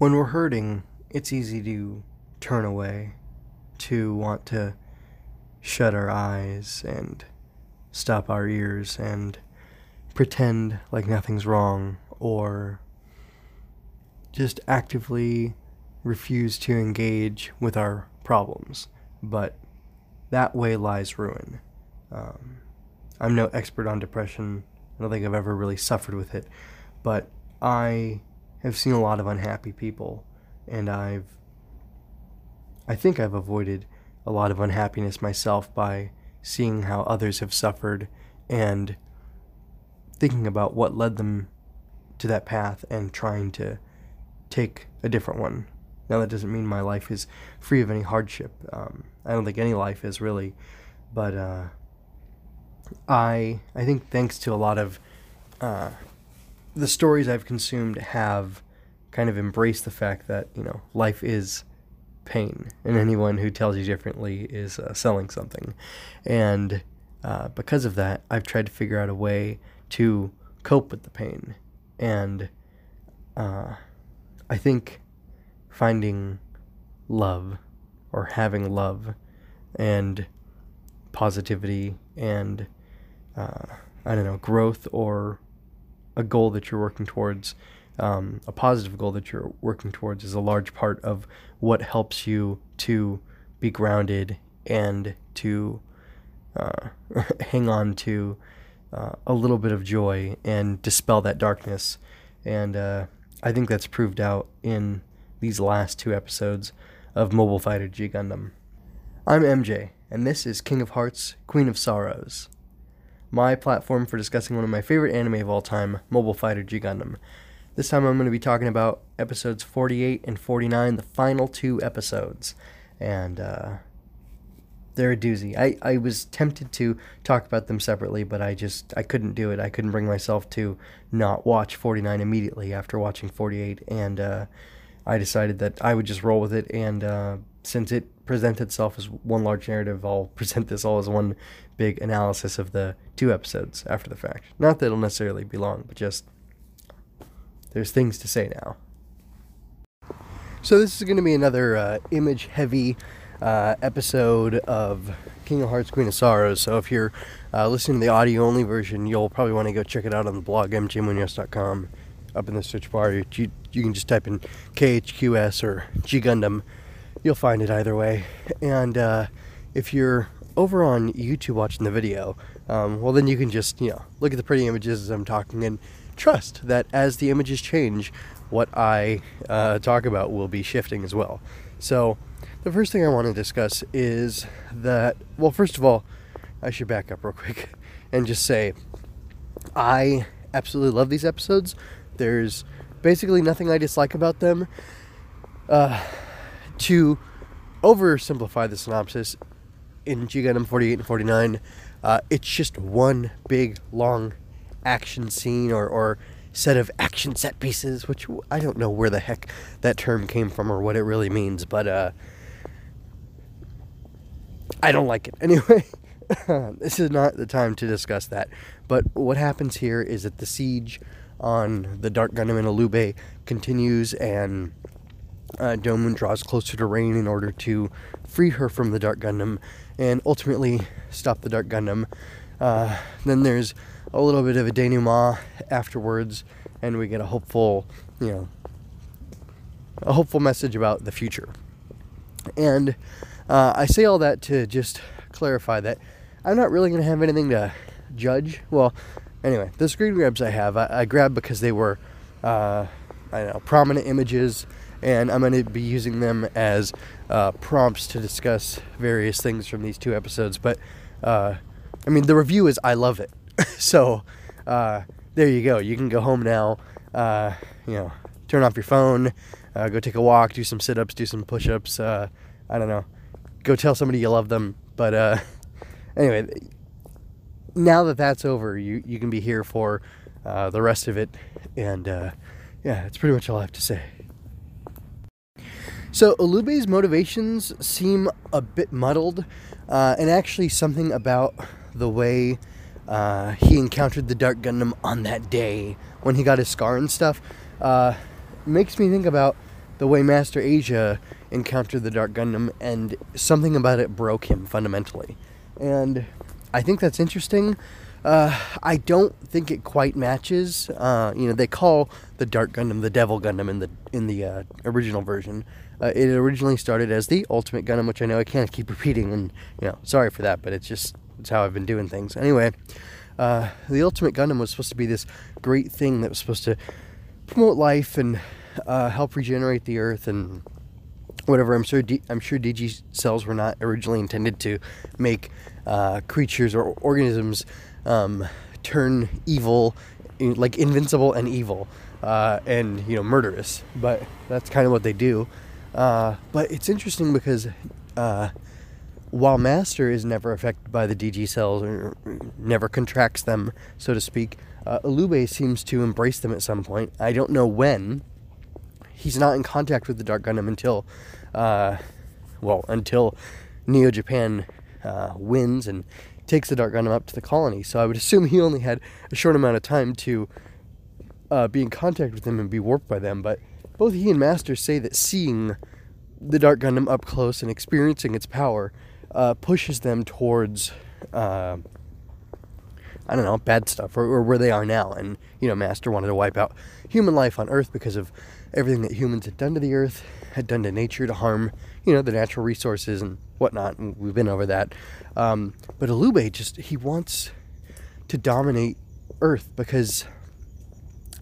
When we're hurting, it's easy to turn away, to want to shut our eyes and stop our ears and pretend like nothing's wrong or just actively refuse to engage with our problems. But that way lies ruin. Um, I'm no expert on depression. I don't think I've ever really suffered with it. But I have seen a lot of unhappy people, and I've I think I've avoided a lot of unhappiness myself by seeing how others have suffered and thinking about what led them to that path and trying to take a different one. Now, that doesn't mean my life is free of any hardship. Um, I don't think any life is really, but uh, I I think thanks to a lot of uh, the stories I've consumed have kind of embraced the fact that you know life is pain, and anyone who tells you differently is uh, selling something. And uh, because of that, I've tried to figure out a way to cope with the pain. And uh, I think finding love or having love and positivity and uh, I don't know growth or a goal that you're working towards um, a positive goal that you're working towards is a large part of what helps you to be grounded and to uh, hang on to uh, a little bit of joy and dispel that darkness. And uh, I think that's proved out in these last two episodes of Mobile Fighter G Gundam. I'm MJ, and this is King of Hearts, Queen of Sorrows, my platform for discussing one of my favorite anime of all time, Mobile Fighter G Gundam. This time I'm going to be talking about episodes 48 and 49, the final two episodes. And uh, they're a doozy. I, I was tempted to talk about them separately, but I just I couldn't do it. I couldn't bring myself to not watch 49 immediately after watching 48. And uh, I decided that I would just roll with it. And uh, since it presents itself as one large narrative, I'll present this all as one big analysis of the two episodes after the fact. Not that it'll necessarily be long, but just there's things to say now. So this is going to be another uh, image-heavy uh, episode of King of Hearts, Queen of Sorrows. So if you're uh, listening to the audio-only version, you'll probably want to go check it out on the blog mjmunoz.com. Up in the search bar, you, you can just type in KHQS or G Gundam. You'll find it either way. And uh, if you're over on YouTube watching the video, um, well then you can just you know look at the pretty images as I'm talking and trust that as the images change, what I uh, talk about will be shifting as well. So, the first thing I want to discuss is that, well, first of all, I should back up real quick and just say I absolutely love these episodes. There's basically nothing I dislike about them. Uh, to oversimplify the synopsis, in G Gundam 48 and 49, uh, it's just one big, long action scene or, or set of action set pieces, which I don't know where the heck that term came from or what it really means, but uh, I don't like it. Anyway, this is not the time to discuss that. But what happens here is that the siege on the Dark Gundam in Alube continues and uh, Domon draws closer to Rain in order to free her from the Dark Gundam and ultimately stop the Dark Gundam. Uh, then there's a little bit of a denouement afterwards, and we get a hopeful, you know, a hopeful message about the future. And uh, I say all that to just clarify that I'm not really going to have anything to judge. Well, anyway, the screen grabs I have, I, I grabbed because they were, uh, I don't know, prominent images, and I'm going to be using them as uh, prompts to discuss various things from these two episodes. But, uh, I mean, the review is I love it. so uh, there you go. You can go home now. Uh, you know, turn off your phone, uh, go take a walk, do some sit-ups, do some push-ups. Uh, I don't know. Go tell somebody you love them. But anyway, now that that's over, you you can be here for the rest of it. And yeah, that's pretty much all I have to say. So Alube's motivations seem a bit muddled, and actually something about the way uh, he encountered the Dark Gundam on that day when he got his scar and stuff. Uh, makes me think about the way Master Asia encountered the Dark Gundam, and something about it broke him fundamentally. And I think that's interesting. Uh, I don't think it quite matches. Uh, you know, they call the Dark Gundam the Devil Gundam in the in the uh, original version. Uh, it originally started as the Ultimate Gundam, which I know I can't keep repeating, and you know, sorry for that, but it's just it's how I've been doing things. Anyway, uh, the Ultimate Gundam was supposed to be this great thing that was supposed to promote life and uh, help regenerate the Earth and whatever. I'm sure D- I'm sure DG cells were not originally intended to make creatures or organisms um, turn evil, like invincible and evil, uh, and you know murderous. But that's kind of what they do. Uh, but it's interesting because uh, while Master is never affected by the DG cells or never contracts them, so to speak, uh, Alube seems to embrace them at some point. I don't know when. He's not in contact with the Dark Gundam until, uh, well, until Neo Japan uh, wins and takes the Dark Gundam up to the colony. So I would assume he only had a short amount of time to uh, be in contact with them and be warped by them. But both he and Master say that seeing the Dark Gundam up close and experiencing its power uh, pushes them towards, uh, I don't know, bad stuff, or, or, where they are now. And, you know, Master wanted to wipe out human life on Earth because of everything that humans had done to the Earth, had done to nature to harm, you know, the natural resources and whatnot. And we've been over that. Um, but Alube just he wants to dominate Earth because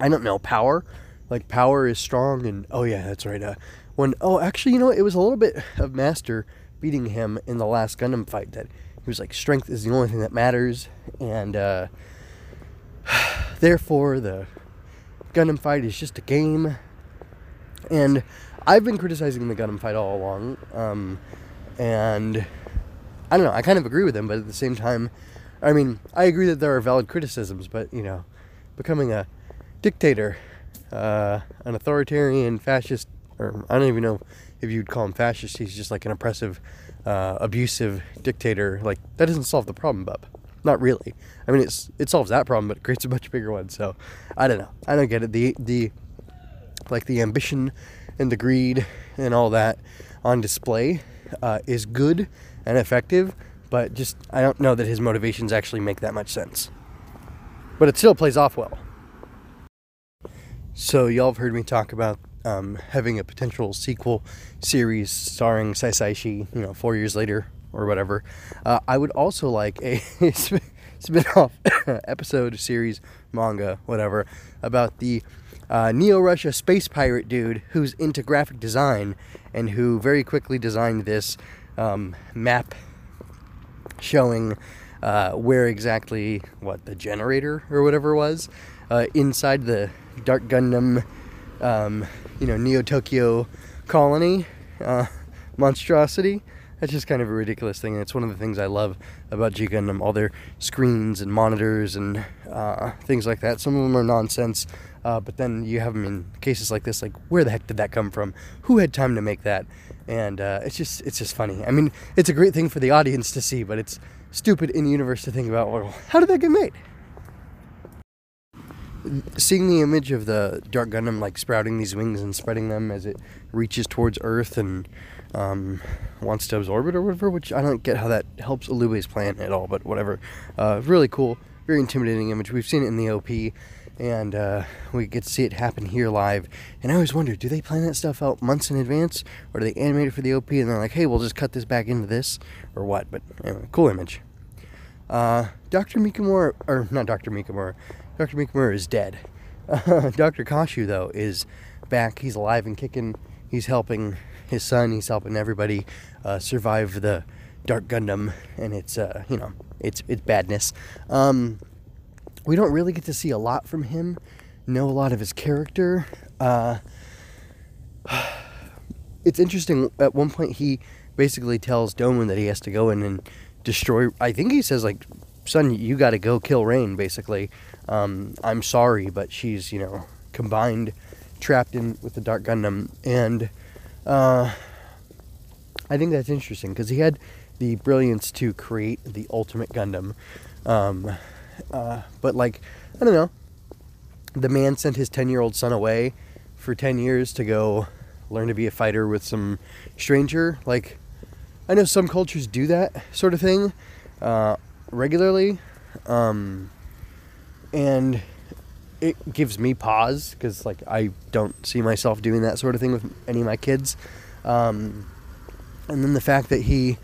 I don't know power. Like power is strong, and oh yeah, that's right. Uh, when oh actually, you know, it was a little bit of Master beating him in the last Gundam fight. That he was like, strength is the only thing that matters, and uh, therefore the Gundam fight is just a game. And I've been criticizing the Gundam fight all along, um, and I don't know. I kind of agree with him, but at the same time, I mean, I agree that there are valid criticisms, but you know, becoming a dictator, uh, an authoritarian, fascist, or I don't even know if you'd call him fascist. He's just like an oppressive, uh, abusive dictator. Like that doesn't solve the problem, bub. Not really. I mean, it's it solves that problem, but it creates a much bigger one. So I don't know. I don't get it. The the like the ambition and the greed and all that on display uh, is good and effective, but just I don't know that his motivations actually make that much sense. But it still plays off well. So y'all have heard me talk about um, having a potential sequel series starring Sai Saici, you know, four years later or whatever. Uh, I would also like a spin-off episode series manga, whatever, about the uh, Neo Russia space pirate dude who's into graphic design and who very quickly designed this um, map showing uh, where exactly what the generator or whatever was uh, inside the Dark Gundam, um, you know, Neo Tokyo colony uh, monstrosity. That's just kind of a ridiculous thing, and it's one of the things I love about G Gundam. All their screens and monitors and uh, things like that. Some of them are nonsense, uh, but then you have them in cases like this. Like, where the heck did that come from? Who had time to make that? and uh, it's just it's just funny. I mean, it's a great thing for the audience to see, but it's stupid in universe to think about. Well, how did that get made? Seeing the image of the Dark Gundam like sprouting these wings and spreading them as it reaches towards Earth and um, wants to absorb it or whatever, which I don't get how that helps Alube's plan at all, but whatever. Uh, really cool, very intimidating image. We've seen it in the OP and uh, we get to see it happen here live. And I always wonder, do they plan that stuff out months in advance, or do they animate it for the OP and they're like, hey, we'll just cut this back into this, or what? But anyway, cool image. Uh, Dr. Mikamura, or not Dr. Mikamura, Dr. Mikamura is dead. Uh, Dr. Kashu, though, is back. He's alive and kicking. He's helping his son, he's helping everybody uh, survive the Dark Gundam and its, uh, you know, its, its badness. Um, we don't really get to see a lot from him, know a lot of his character. Uh, it's interesting. At one point, he basically tells Domon that he has to go in and destroy. I think he says like, "Son, you got to go kill Rain." Basically, um, I'm sorry, but she's you know combined, trapped in with the Dark Gundam, and uh, I think that's interesting because he had the brilliance to create the ultimate Gundam. Um, uh, but like, I don't know. The man sent his ten-year-old son away for ten years to go learn to be a fighter with some stranger. Like, I know some cultures do that sort of thing uh, regularly, um, and it gives me pause because like I don't see myself doing that sort of thing with any of my kids. Um, and then the fact that he,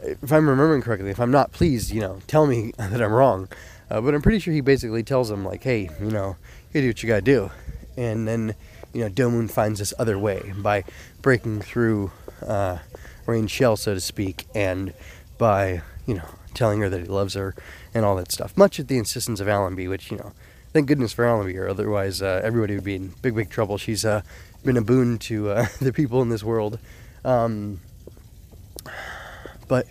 if I'm remembering correctly, if I'm not pleased, you know, tell me that I'm wrong. Uh, but I'm pretty sure he basically tells him like, hey, you know, you do what you gotta do, and then you know, Domon finds this other way by breaking through uh, Rain's shell, so to speak, and by you know telling her that he loves her and all that stuff. Much at the insistence of Allenby, which you know, thank goodness for Allenby, or otherwise uh, everybody would be in big, big trouble. She's uh, been a boon to uh, the people in this world. Um, but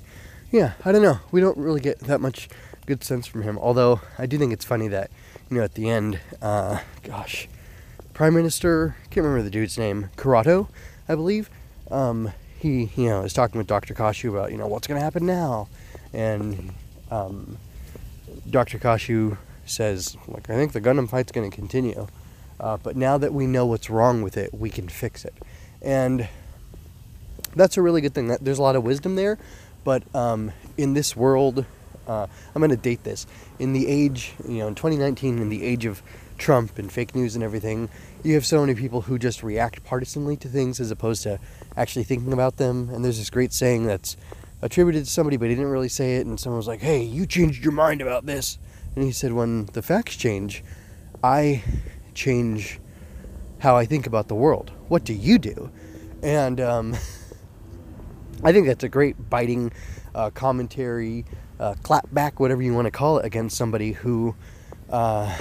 yeah, I don't know. We don't really get that much good sense from him. Although I do think it's funny that you know at the end, uh, gosh, Prime Minister can't remember the dude's name, Karato, I believe. Um, he you know is talking with Dr. Kashu about you know what's going to happen now, and um, Dr. Kashu says like I think the Gundam fight's going to continue, uh, but now that we know what's wrong with it, we can fix it, and that's a really good thing. That there's a lot of wisdom there, but um, in this world, uh, I'm going to date this in the age you know in 2019 in the age of Trump and fake news and everything, you have so many people who just react partisanly to things as opposed to actually thinking about them. And there's this great saying that's attributed to somebody, but he didn't really say it. And someone was like, hey, you changed your mind about this. And he said, when the facts change, I change how I think about the world. What do you do? And um, I think that's a great biting uh, commentary, uh, clap back, whatever you want to call it, against somebody who uh,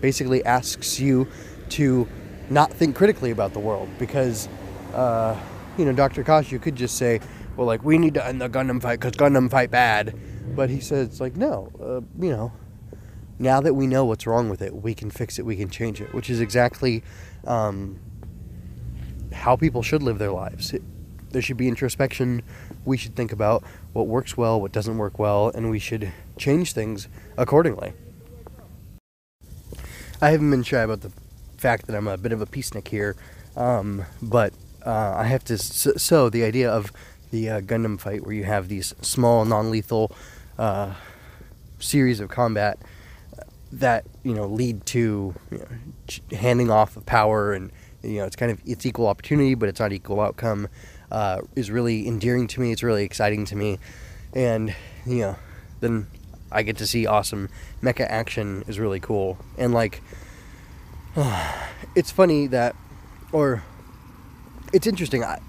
basically asks you to not think critically about the world because, uh, you know, Dr. Kashu could just say, well, like, we need to end the Gundam fight because Gundam fight bad. But he says, like, no, uh, you know, now that we know what's wrong with it, we can fix it, we can change it, which is exactly um, how people should live their lives. It, there should be introspection. We should think about what works well, what doesn't work well, and we should change things accordingly. I haven't been shy about the fact that I'm a bit of a peacenik here, um, but uh, I have to. So, the idea of the uh, Gundam fight, where you have these small, non-lethal uh, series of combat that you know lead to you know, handing off of power, and you know it's kind of it's equal opportunity, but it's not equal outcome, uh, is really endearing to me. It's really exciting to me, and you know then I get to see awesome mecha action is really cool, and like it's funny that, or it's interesting. I,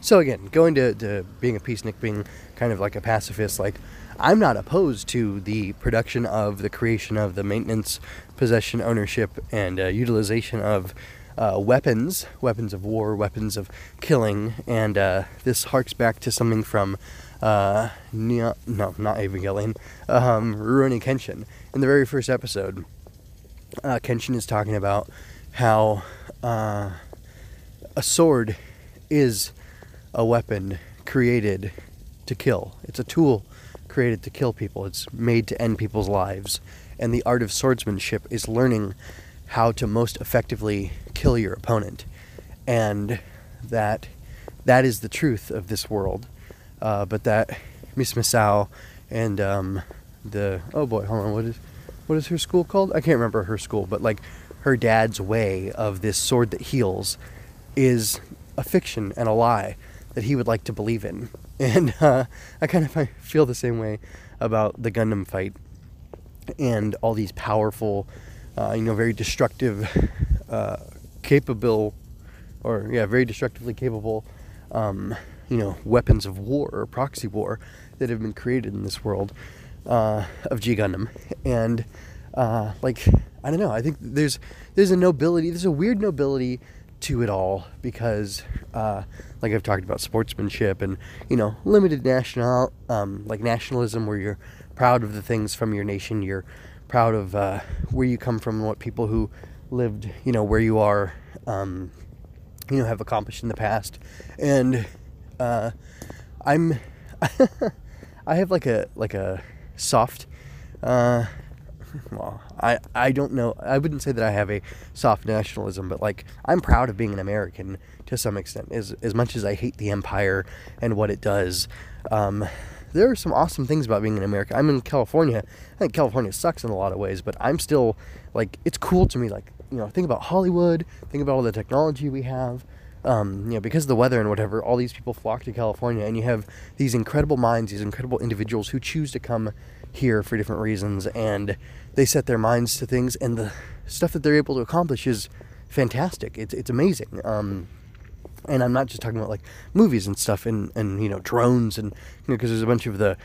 so again, going to, to being a peacenik, being kind of like a pacifist, like I'm not opposed to the production of the creation of the maintenance, possession, ownership, and uh, utilization of uh, weapons, weapons of war, weapons of killing, and uh, this harks back to something from uh, no, not Evangelion, um, Rurouni Kenshin. In the very first episode, uh, Kenshin is talking about how uh, a sword is a weapon created to kill. It's a tool created to kill people. It's made to end people's lives. And the art of swordsmanship is learning how to most effectively kill your opponent. And that that is the truth of this world. Uh, but that Miss Misao and um, the oh boy, hold on, what is what is her school called? I can't remember her school, but like her dad's way of this sword that heals is a fiction and a lie that he would like to believe in. And uh, I kind of feel the same way about the Gundam fight and all these powerful, uh, you know, very destructive, uh, capable, or yeah, very destructively capable, um, you know, weapons of war or proxy war that have been created in this world uh, of G Gundam, and uh, like I don't know. I think there's there's a nobility. There's a weird nobility to it all because, uh, like I've talked about sportsmanship and you know limited national um, like nationalism, where you're proud of the things from your nation. You're proud of uh, where you come from and what people who lived, you know, where you are, um, you know, have accomplished in the past. And uh, I'm, I have like a like a soft uh, well, I I don't know. I wouldn't say that I have a soft nationalism, but like I'm proud of being an American to some extent. As as much as I hate the empire and what it does, um, there are some awesome things about being in America. I'm in California. I think California sucks in a lot of ways, but I'm still like it's cool to me. Like you know, think about Hollywood. Think about all the technology we have. Um, you know, because of the weather and whatever, all these people flock to California, and you have these incredible minds, these incredible individuals who choose to come here for different reasons, and they set their minds to things, and the stuff that they're able to accomplish is fantastic. It's it's amazing. Um, and I'm not just talking about like movies and stuff, and and you know drones, and you know because there's a bunch of the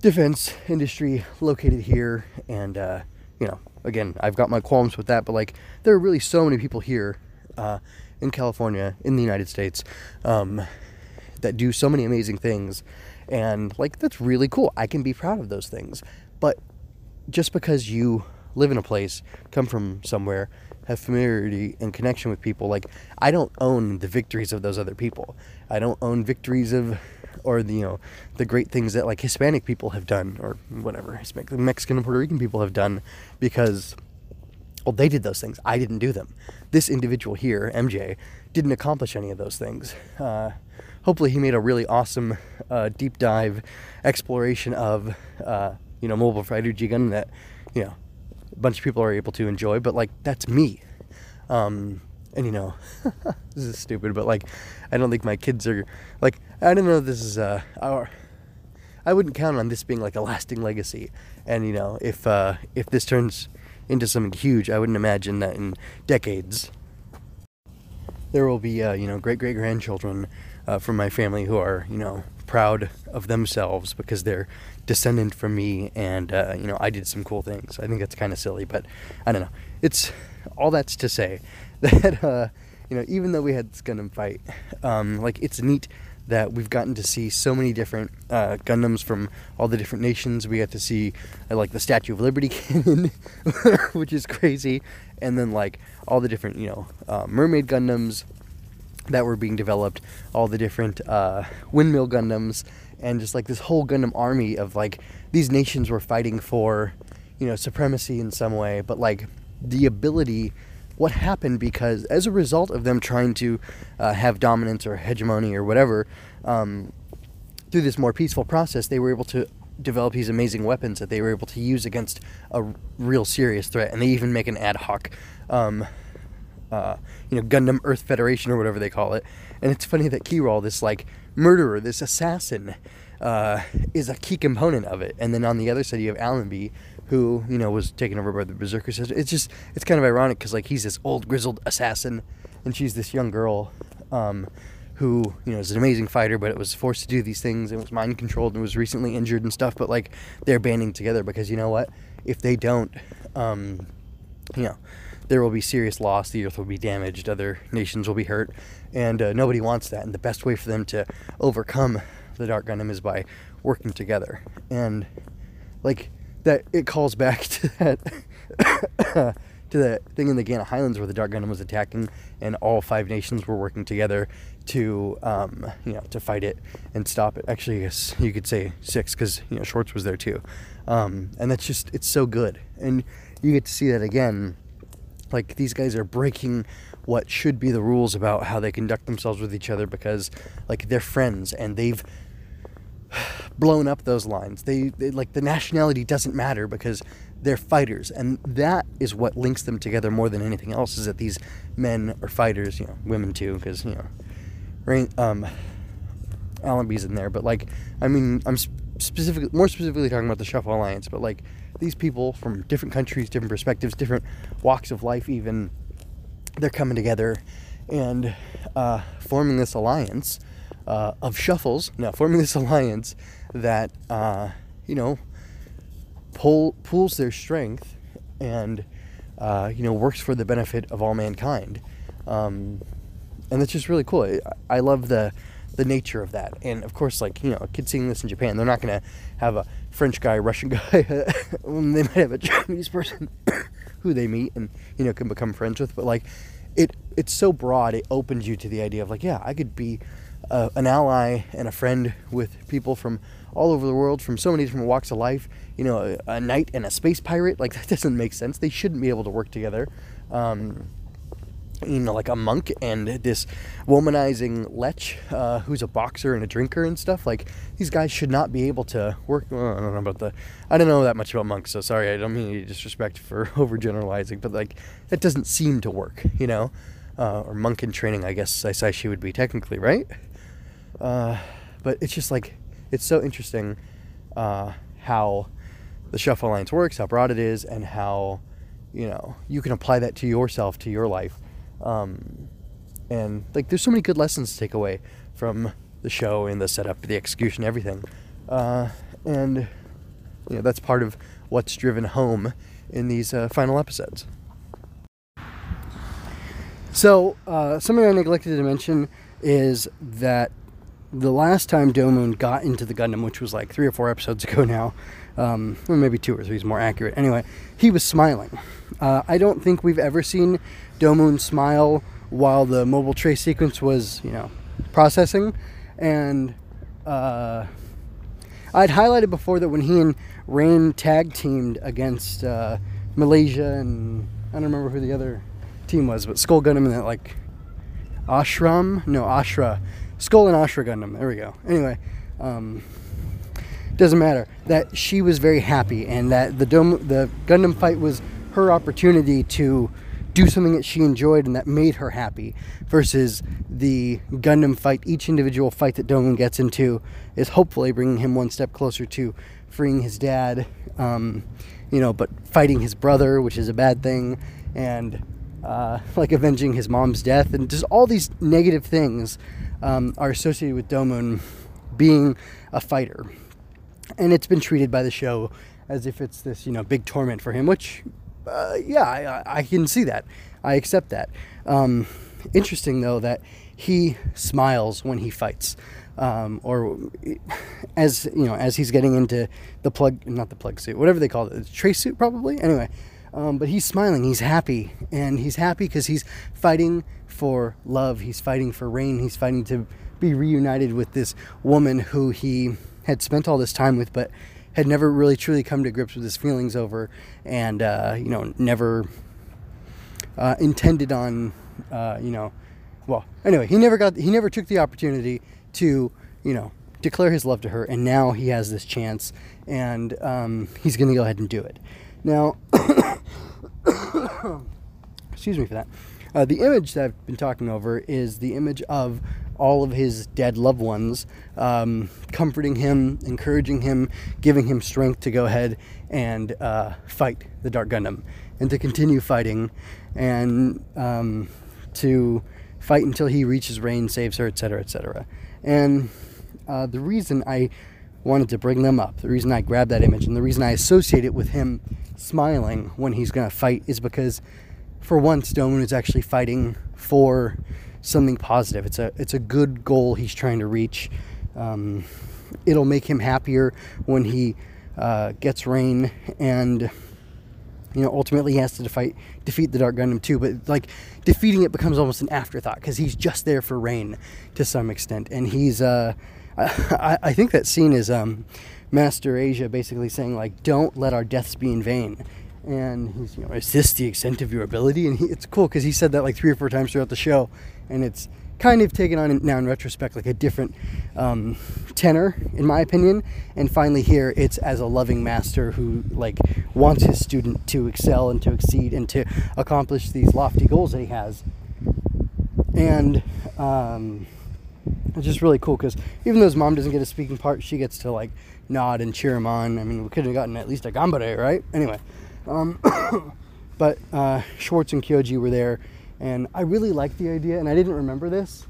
defense industry located here, and uh, you know again I've got my qualms with that, but like there are really so many people here. Uh, in California, in the United States, um, that do so many amazing things. And like, that's really cool. I can be proud of those things. But just because you live in a place, come from somewhere, have familiarity and connection with people, like, I don't own the victories of those other people. I don't own victories of, or the, you know, the great things that like Hispanic people have done, or whatever, Hispanic, Mexican and Puerto Rican people have done, because well, they did those things. I didn't do them. This individual here, MJ, didn't accomplish any of those things. Uh, hopefully, he made a really awesome uh, deep dive exploration of, uh, you know, mobile G gun that, you know, a bunch of people are able to enjoy. But like, that's me. Um, and you know, this is stupid, but like, I don't think my kids are like. I don't know. This is uh, our. I wouldn't count on this being like a lasting legacy. And you know, if uh, if this turns into something huge, I wouldn't imagine that in decades there will be, uh, you know, great great grandchildren uh, from my family who are, you know, proud of themselves because they're descendant from me and, uh, you know, I did some cool things. I think that's kind of silly, but I don't know. It's all that's to say that, uh, you know, even though we had this Gundam fight, um, like, it's neat that we've gotten to see so many different uh, Gundams from all the different nations. We got to see uh, like the Statue of Liberty cannon, which is crazy, and then like all the different you know uh, mermaid Gundams that were being developed, all the different uh, windmill Gundams, and just like this whole Gundam army of like these nations were fighting for you know supremacy in some way, but like the ability what happened because as a result of them trying to uh, have dominance or hegemony or whatever um, through this more peaceful process they were able to develop these amazing weapons that they were able to use against a real serious threat and they even make an ad hoc um, uh, you know gundam earth federation or whatever they call it. And it's funny that Kyral, this like murderer this assassin uh, is a key component of it. And then on the other side you have allenby who you know was taken over by the berserker sister. It's just it's kind of ironic because like he's this old grizzled assassin, and she's this young girl, um, who you know is an amazing fighter, but it was forced to do these things and was mind controlled and was recently injured and stuff. But like they're banding together because you know what? If they don't, um, you know. There will be serious loss. The earth will be damaged. Other nations will be hurt, and uh, nobody wants that. And the best way for them to overcome the Dark Gundam is by working together. And like that it calls back to that to that thing in the Guiana Highlands where the Dark Gundam was attacking, and all five nations were working together to um, you know to fight it and stop it. Actually, I guess you could say six because you know Schwarz was there too, um, and that's just it's so good, and you get to see that again. Like these guys are breaking what should be the rules about how they conduct themselves with each other because like they're friends and they've blown up those lines. They, they, like the nationality doesn't matter because they're fighters, and that is what links them together more than anything else. Is that these men are fighters, you know, women too, because you know, Rain, um, Allenby's in there, but like, I mean, I'm specifically more specifically talking about the Shuffle Alliance, but like these people from different countries, different perspectives, different walks of life, even they're coming together and uh, forming this alliance uh, of shuffles. Now, forming this alliance that uh, you know pull pulls their strength and uh, you know works for the benefit of all mankind, um, and that's just really cool. I, I love the the nature of that, and of course, like you know, a kid seeing this in Japan, they're not gonna have a French guy, Russian guy. they might have a Chinese person who they meet and you know can become friends with, but like it it's so broad, it opens you to the idea of like, yeah, I could be uh, an ally and a friend with people from all over the world from so many different walks of life. You know, a, a knight and a space pirate like that doesn't make sense. They shouldn't be able to work together. Um, you know, like a monk and this womanizing lech, uh, who's a boxer and a drinker and stuff. Like these guys should not be able to work. Well, I don't know about the. I don't know that much about monks, so sorry. I don't mean any disrespect for overgeneralizing, but like that doesn't seem to work, you know. Uh, or monk in training, I guess I say she would be technically right. Uh, but it's just like it's so interesting uh, how the Shuffle Alliance works, how broad it is, and how you know you can apply that to yourself, to your life. Um, and like, there's so many good lessons to take away from the show and the setup, the execution, everything. Uh, and you know that's part of what's driven home in these uh, final episodes. So uh, something I neglected to mention is that the last time Domon got into the Gundam, which was like three or four episodes ago now, um, or maybe two or three is more accurate. Anyway, he was smiling. Uh, I don't think we've ever seen Domon smile while the mobile trace sequence was, you know, processing. And uh, I'd highlighted before that when he and Rain tag teamed against uh, Malaysia and I don't remember who the other team was, but Skull Gundam and that like Ashram, no Ashra Skull and Ashra Gundam. There we go. Anyway, um, doesn't matter. That she was very happy, and that the Dome, the Gundam fight was her opportunity to do something that she enjoyed and that made her happy. Versus the Gundam fight, each individual fight that Domon gets into is hopefully bringing him one step closer to freeing his dad. Um, you know, but fighting his brother, which is a bad thing, and uh, like avenging his mom's death, and just all these negative things um, are associated with Domon being a fighter. And it's been treated by the show as if it's this, you know, big torment for him, which, uh, yeah, I, I, can see that. I accept that. Um, interesting, though, that he smiles when he fights. Um, or as you know, as he's getting into the plug, not the plug suit, whatever they call it, the trace suit, probably. Anyway, um, but he's smiling, he's happy, and he's happy because he's fighting for love. He's fighting for Rain. He's fighting to be reunited with this woman who he had spent all this time with, but had never really truly come to grips with his feelings over, and uh, you know, never uh, intended on, uh, you know, well, anyway, he never got, he never took the opportunity to, you know, declare his love to her, and now he has this chance, and um, he's going to go ahead and do it. Now, excuse me for that. Uh, the image that I've been talking over is the image of all of his dead loved ones, um, comforting him, encouraging him, giving him strength to go ahead and uh, fight the Dark Gundam and to continue fighting and um, to fight until he reaches Rain, saves her, etc., etc. And uh, the reason I wanted to bring them up, the reason I grabbed that image, and the reason I associate it with him smiling when he's going to fight is because for once Domon is actually fighting for something positive. It's a it's a good goal he's trying to reach. Um, it'll make him happier when he uh, gets rain and you know ultimately he has to defeat defeat the dark gundam too but like defeating it becomes almost an afterthought because he's just there for rain to some extent and he's uh I, I think that scene is um Master Asia basically saying like, "Don't let our deaths be in vain." And he's, you know, is this the extent of your ability? And he, it's cool because he said that like three or four times throughout the show, and it's kind of taken on now in retrospect like a different um, tenor in my opinion and finally here it's as a loving master who like wants his student to excel and to exceed and to accomplish these lofty goals that he has and um, it's just really cool because even though his mom doesn't get a speaking part she gets to like nod and cheer him on. I mean, we could have gotten at least a Gambare, right? Anyway, um, but uh, Schwarz and Kyoji were there, and I really liked the idea, and I didn't remember this,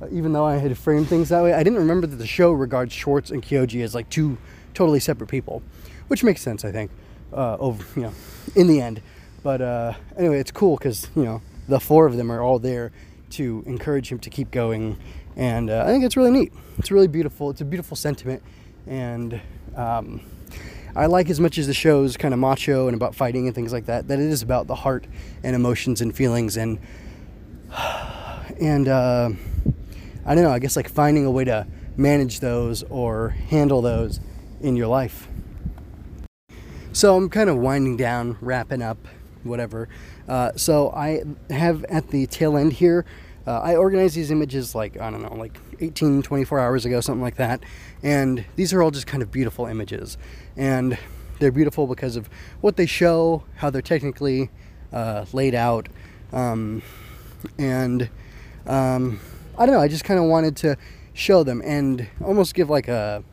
uh, even though I had framed things that way. I didn't remember that the show regards Schwarz and Kyoji as like two totally separate people, which makes sense, I think, uh, over you know, in the end. But uh, anyway, it's cool because you know the four of them are all there to encourage him to keep going, and uh, I think it's really neat. It's really beautiful. It's a beautiful sentiment and um, I like as much as the show's kind of macho and about fighting and things like that, that it is about the heart and emotions and feelings and and uh, I don't know, I guess like finding a way to manage those or handle those in your life. So I'm kind of winding down, wrapping up, whatever. Uh, so I have at the tail end here, uh, I organized these images like, I don't know, like 18, 24 hours ago, something like that. And these are all just kind of beautiful images. And they're beautiful because of what they show, how they're technically uh, laid out. Um, and um, I don't know, I just kind of wanted to show them and almost give like a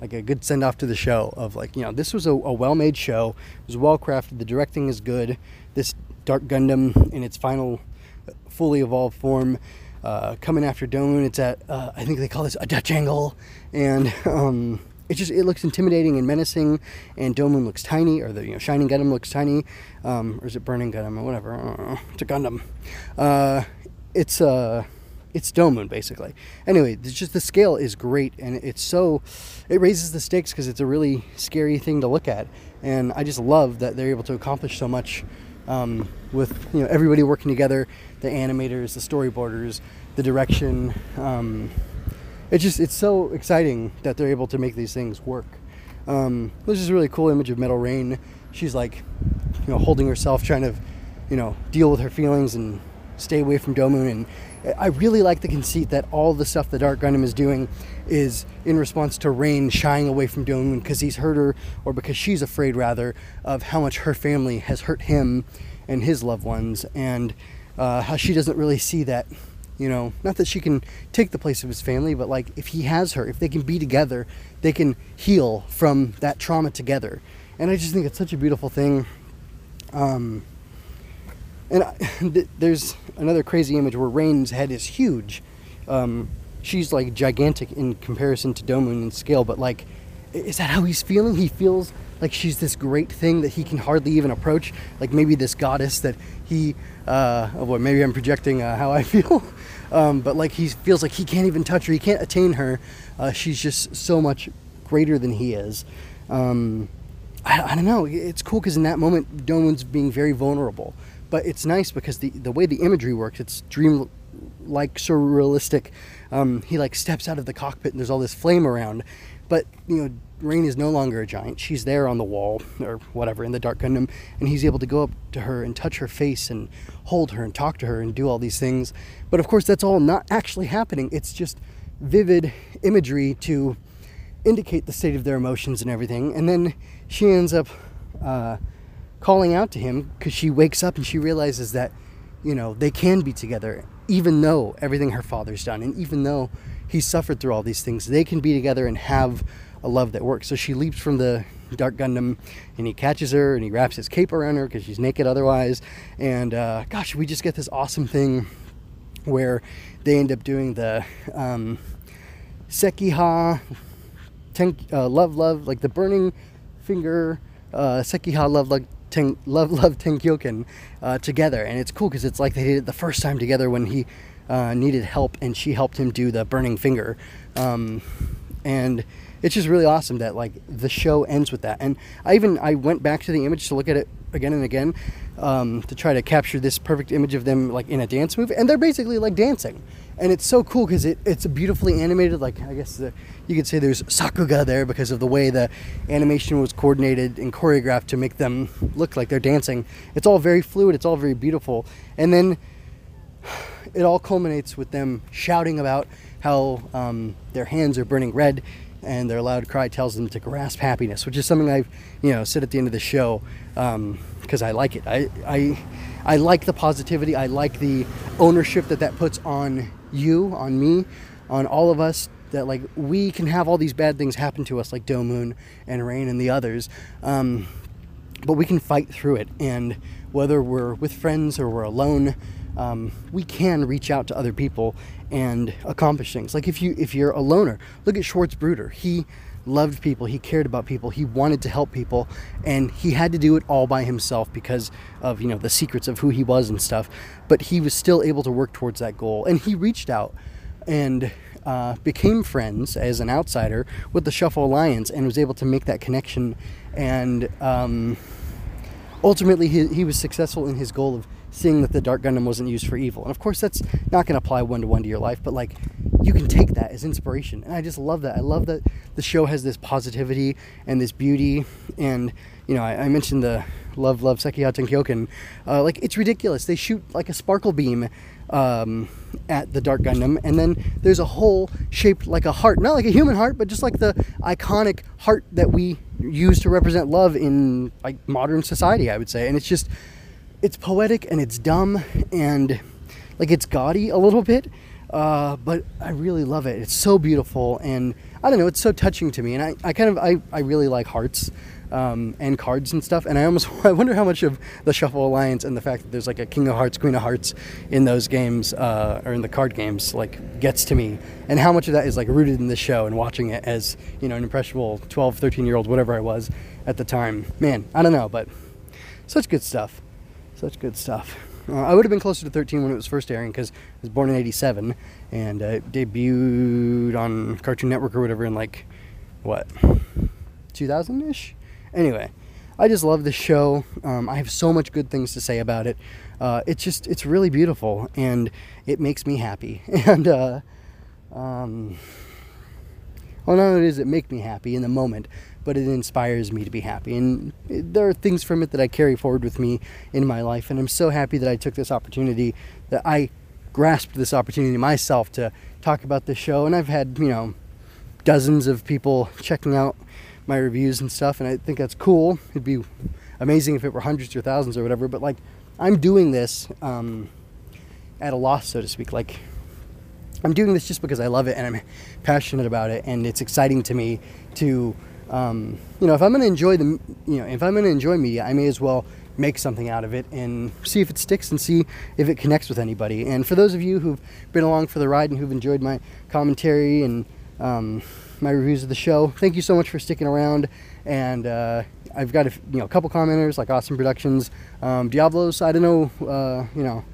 like a good send off to the show of like you know this was a, a well made show it was well crafted the directing is good this Dark Gundam in its final fully evolved form uh, coming after Domon it's at uh, I think they call this a Dutch angle. And um, it just it looks intimidating and menacing. And Domon looks tiny or the you know Shining Gundam looks tiny. Um, or is it Burning Gundam or whatever? I don't know. It's a Gundam. Uh, it's uh it's Domon basically. Anyway, it's just the scale is great. And it's so it raises the stakes because it's a really scary thing to look at, and I just love that they're able to accomplish so much um, with you know everybody working together, the animators, the storyboarders, the direction. Um, it's just it's so exciting that they're able to make these things work. Um, this is a really cool image of Metal Rain. She's like, you know, holding herself, trying to, you know, deal with her feelings and stay away from Domon and I really like the conceit that all the stuff that Dark Gundam is doing is in response to Rain shying away from Domon because he's hurt her, or because she's afraid, rather, of how much her family has hurt him and his loved ones, and uh, how she doesn't really see that. You know, not that she can take the place of his family, but like if he has her, if they can be together, they can heal from that trauma together. And I just think it's such a beautiful thing. Um, and I, there's another crazy image where Rain's head is huge. Um, she's like gigantic in comparison to Domon in scale, but like, is that how he's feeling? He feels like she's this great thing that he can hardly even approach. Like maybe this goddess that he, uh, oh boy, maybe I'm projecting uh, how I feel. Um, but like he feels like he can't even touch her, he can't attain her. Uh, she's just so much greater than he is. Um, I, I, don't know. It's cool because in that moment, Domon's being very vulnerable but it's nice because the the way the imagery works, it's dream like surrealistic. Um, he like steps out of the cockpit and there's all this flame around, but you know Rain is no longer a giant. She's there on the wall or whatever in the Dark Gundam, and he's able to go up to her and touch her face and hold her and talk to her and do all these things. But of course, that's all not actually happening. It's just vivid imagery to indicate the state of their emotions and everything. And then she ends up uh, calling out to him because she wakes up and she realizes that, you know, they can be together, even though everything her father's done, and even though he's suffered through all these things, they can be together and have a love that works. So she leaps from the Dark Gundam and he catches her and he wraps his cape around her because she's naked otherwise. And uh, gosh, we just get this awesome thing where they end up doing the um, Sekiha, ten, uh, Love Love, like the burning finger, uh, Sekiha Love Love Ten, Love Love Tenkyoken uh, together, and it's cool because it's like they did it the first time together when he uh, needed help, and she helped him do the burning finger, um, and it's just really awesome that like the show ends with that. And I even I went back to the image to look at it again and again um, to try to capture this perfect image of them like in a dance move, and they're basically like dancing and it's so cool because it, it's beautifully animated. Like I guess the, you could say there's sakuga there because of the way the animation was coordinated and choreographed to make them look like they're dancing. It's all very fluid. It's all very beautiful, and then it all culminates with them shouting about how um, their hands are burning red and their loud cry tells them to grasp happiness, which is something I've you know said at the end of the show because um, I like it. I, I I like the positivity. I like the ownership that that puts on you, on me, on all of us. That like we can have all these bad things happen to us, like Domon and Rain and the others, um, but we can fight through it. And whether we're with friends or we're alone, um, we can reach out to other people and accomplish things. Like if you if you're a loner, look at Schwarz Bruder. He loved people, he cared about people, he wanted to help people, and he had to do it all by himself because of you know the secrets of who he was and stuff. But he was still able to work towards that goal, and he reached out and uh, became friends as an outsider with the Shuffle Alliance and was able to make that connection. And um, ultimately, he, he was successful in his goal of seeing that the Dark Gundam wasn't used for evil. And of course, that's not going to apply one to one to your life, but like you can take that as inspiration. And I just love that. I love that the show has this positivity and this beauty. And, you know, I, I mentioned the Love, Love, Sekihaten Kyoken. Uh, like, it's ridiculous. They shoot like a sparkle beam um, at the Dark Gundam, and then there's a hole shaped like a heart, not like a human heart, but just like the iconic heart that we use to represent love in like modern society, I would say. And it's just, it's poetic and it's dumb and like it's gaudy a little bit, uh, but I really love it. It's so beautiful and I don't know, it's so touching to me. And I, I kind of, I, I really like hearts um, and cards and stuff. And I almost, I wonder how much of the Shuffle Alliance and the fact that there's like a King of Hearts, Queen of Hearts in those games, uh, or in the card games, like gets to me. And how much of that is like rooted in the show and watching it as, you know, an impressionable 12, 13 year old, whatever I was at the time. Man, I don't know, but such good stuff. Such good stuff. Uh, I would have been closer to 13 when it was first airing because I was born in 87 and uh, debuted on Cartoon Network or whatever in like, what, 2000 ish? Anyway, I just love this show. Um, I have so much good things to say about it. Uh, it's just, it's really beautiful and it makes me happy. And, uh, um, well, not only does it make me happy in the moment, but it inspires me to be happy. And there are things from it that I carry forward with me in my life. And I'm so happy that I took this opportunity, that I grasped this opportunity myself to talk about this show. And I've had, you know, dozens of people checking out my reviews and stuff. And I think that's cool. It'd be amazing if it were hundreds or thousands or whatever. But like, I'm doing this um, at a loss, so to speak. Like, I'm doing this just because I love it and I'm passionate about it. And it's exciting to me to um, you know, if I'm going to enjoy the, you know, if I'm going to enjoy media, I may as well make something out of it and see if it sticks and see if it connects with anybody. And for those of you who've been along for the ride and who've enjoyed my commentary and um, my reviews of the show, thank you so much for sticking around. And uh, I've got a you know a couple commenters like Awesome Productions, um, Diablos. I don't know, uh, you know,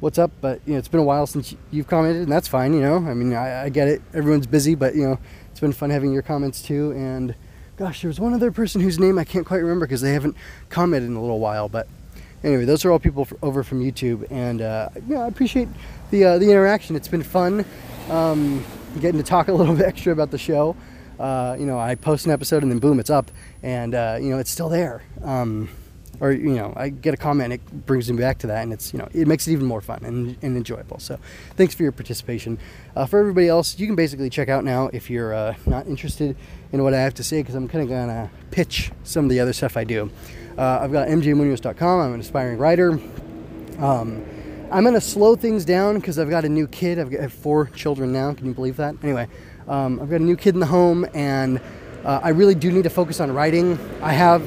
what's up, but you know it's been a while since you've commented, and that's fine. You know, I mean I, I get it. Everyone's busy, but you know it's been fun having your comments too. And gosh, there was one other person whose name I can't quite remember because they haven't commented in a little while. But anyway, those are all people over from YouTube, and uh, yeah, I appreciate the uh, the interaction. It's been fun um, getting to talk a little bit extra about the show. Uh, you know, I post an episode and then boom, it's up, and uh, you know, it's still there. Um, or you know, I get a comment, it brings me back to that, and it's you know, it makes it even more fun and, and enjoyable. So, thanks for your participation. Uh, for everybody else, you can basically check out now if you're uh, not interested in what I have to say, because I'm kind of gonna pitch some of the other stuff I do. Uh, I've got mjmunoz.com. I'm an aspiring writer. Um, I'm gonna slow things down because I've got a new kid. I've got I have four children now. Can you believe that? Anyway, um, I've got a new kid in the home, and uh, I really do need to focus on writing. I have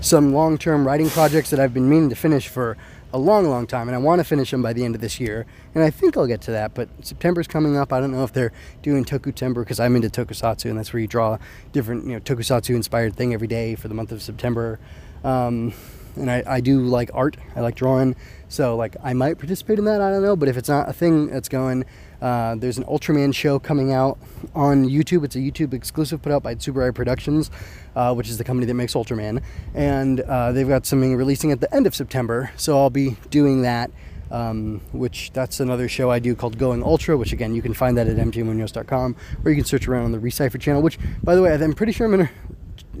some long-term writing projects that I've been meaning to finish for a long, long time, and I want to finish them by the end of this year. And I think I'll get to that. But September's coming up. I don't know if they're doing Tokutember because I'm into Tokusatsu, and that's where you draw different, you know, Tokusatsu-inspired thing every day for the month of September. Um, and I, I do like art. I like drawing. So like I might participate in that. I don't know. But if it's not a thing that's going, uh, there's an Ultraman show coming out on YouTube. It's a YouTube exclusive put out by Tsuburaya Productions, uh, which is the company that makes Ultraman. And uh, they've got something releasing at the end of September. So I'll be doing that. Um, which that's another show I do called Going Ultra, which again you can find that at mjmunoz.com, or you can search around on the Recipher channel. Which, by the way, I'm pretty sure I'm gonna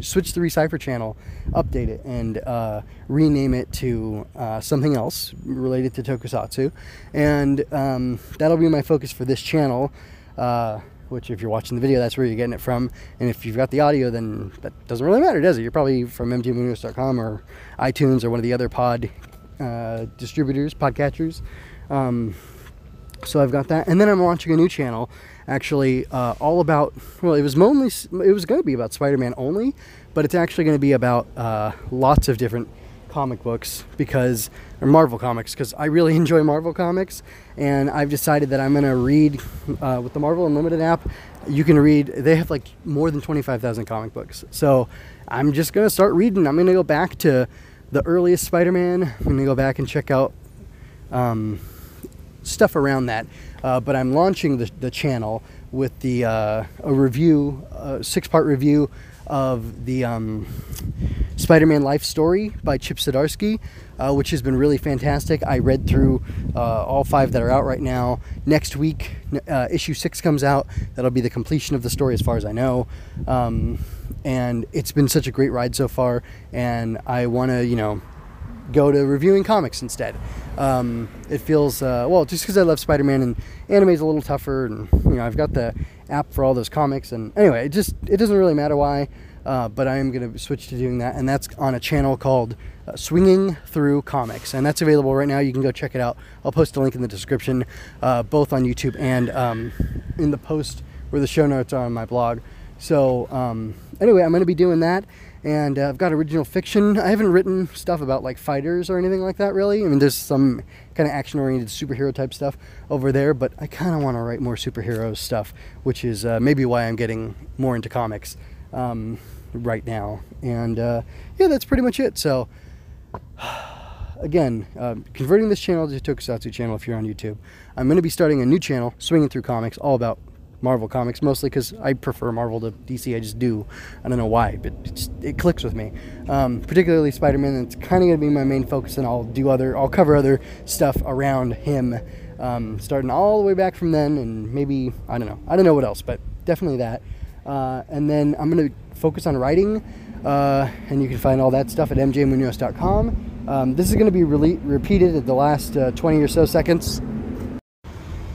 switch the Recipher channel, update it, and uh, rename it to uh, something else related to Tokusatsu. And um, that'll be my focus for this channel. Uh, which, if you're watching the video, that's where you're getting it from. And if you've got the audio, then that doesn't really matter, does it? You're probably from mjmunoz.com or iTunes or one of the other pod uh, distributors, podcatchers. Um, so I've got that, and then I'm launching a new channel, actually, uh, all about. Well, it was mainly it was going to be about Spider-Man only, but it's actually going to be about uh, lots of different comic books because or Marvel comics because I really enjoy Marvel comics, and I've decided that I'm going to read uh, with the Marvel Unlimited app. You can read; they have like more than 25,000 comic books. So I'm just going to start reading. I'm going to go back to the earliest Spider-Man. I'm going to go back and check out. Um, stuff around that. Uh, but I'm launching the, the channel with the uh, a review, a six part review of the um, Spider Man Life Story by Chip Zdarsky, uh, which has been really fantastic. I read through uh, all five that are out right now. Next week, uh, issue six comes out. That'll be the completion of the story, as far as I know. Um, and it's been such a great ride so far, and I want to, you know, go to reviewing comics instead. Um, it feels uh, well just because I love Spider-Man and anime is a little tougher, and you know I've got the app for all those comics, and anyway, it just it doesn't really matter why. Uh, but I am going to switch to doing that, and that's on a channel called uh, Swinging Through Comics, and that's available right now. You can go check it out. I'll post a link in the description, uh, both on YouTube and um, in the post where the show notes are on my blog. So um, anyway, I'm going to be doing that, and uh, I've got original fiction. I haven't written stuff about like fighters or anything like that, really. I mean, there's some kind of action-oriented superhero type stuff over there, but I kind of want to write more superhero stuff, which is uh, maybe why I'm getting more into comics um, right now. And uh, yeah, that's pretty much it. So again, uh, converting this channel to Tokusatsu channel if you're on YouTube. I'm going to be starting a new channel, Swinging Through Comics, all about Marvel comics, mostly because I prefer Marvel to DC. I just do. I don't know why, but it, just, it clicks with me. Um, particularly Spider-Man. It's kind of going to be my main focus, and I'll do other. I'll cover other stuff around him, um, starting all the way back from then, and maybe I don't know. I don't know what else, but definitely that. Uh, and then I'm going to focus on writing, uh, and you can find all that stuff at mjmunoz.com. Um, this is going to be re- repeated at the last uh, 20 or so seconds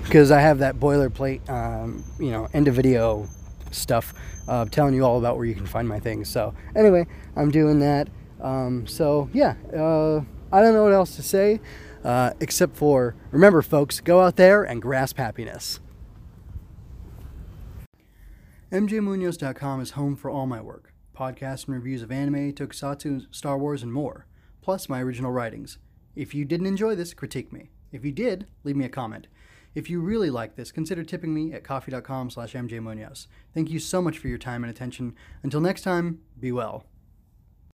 because I have that boilerplate, um, you know, end of video stuff uh, telling you all about where you can find my things. So anyway, I'm doing that. Um, so yeah, uh, I don't know what else to say uh, except for remember, folks, go out there and grasp happiness. MJMunoz.com is home for all my work podcasts and reviews of anime, tokusatsu, Star Wars, and more, plus my original writings. If you didn't enjoy this, critique me. If you did, leave me a comment. If you really like this, consider tipping me at ko-fi.com slash mjmunoz. Thank you so much for your time and attention. Until next time, be well.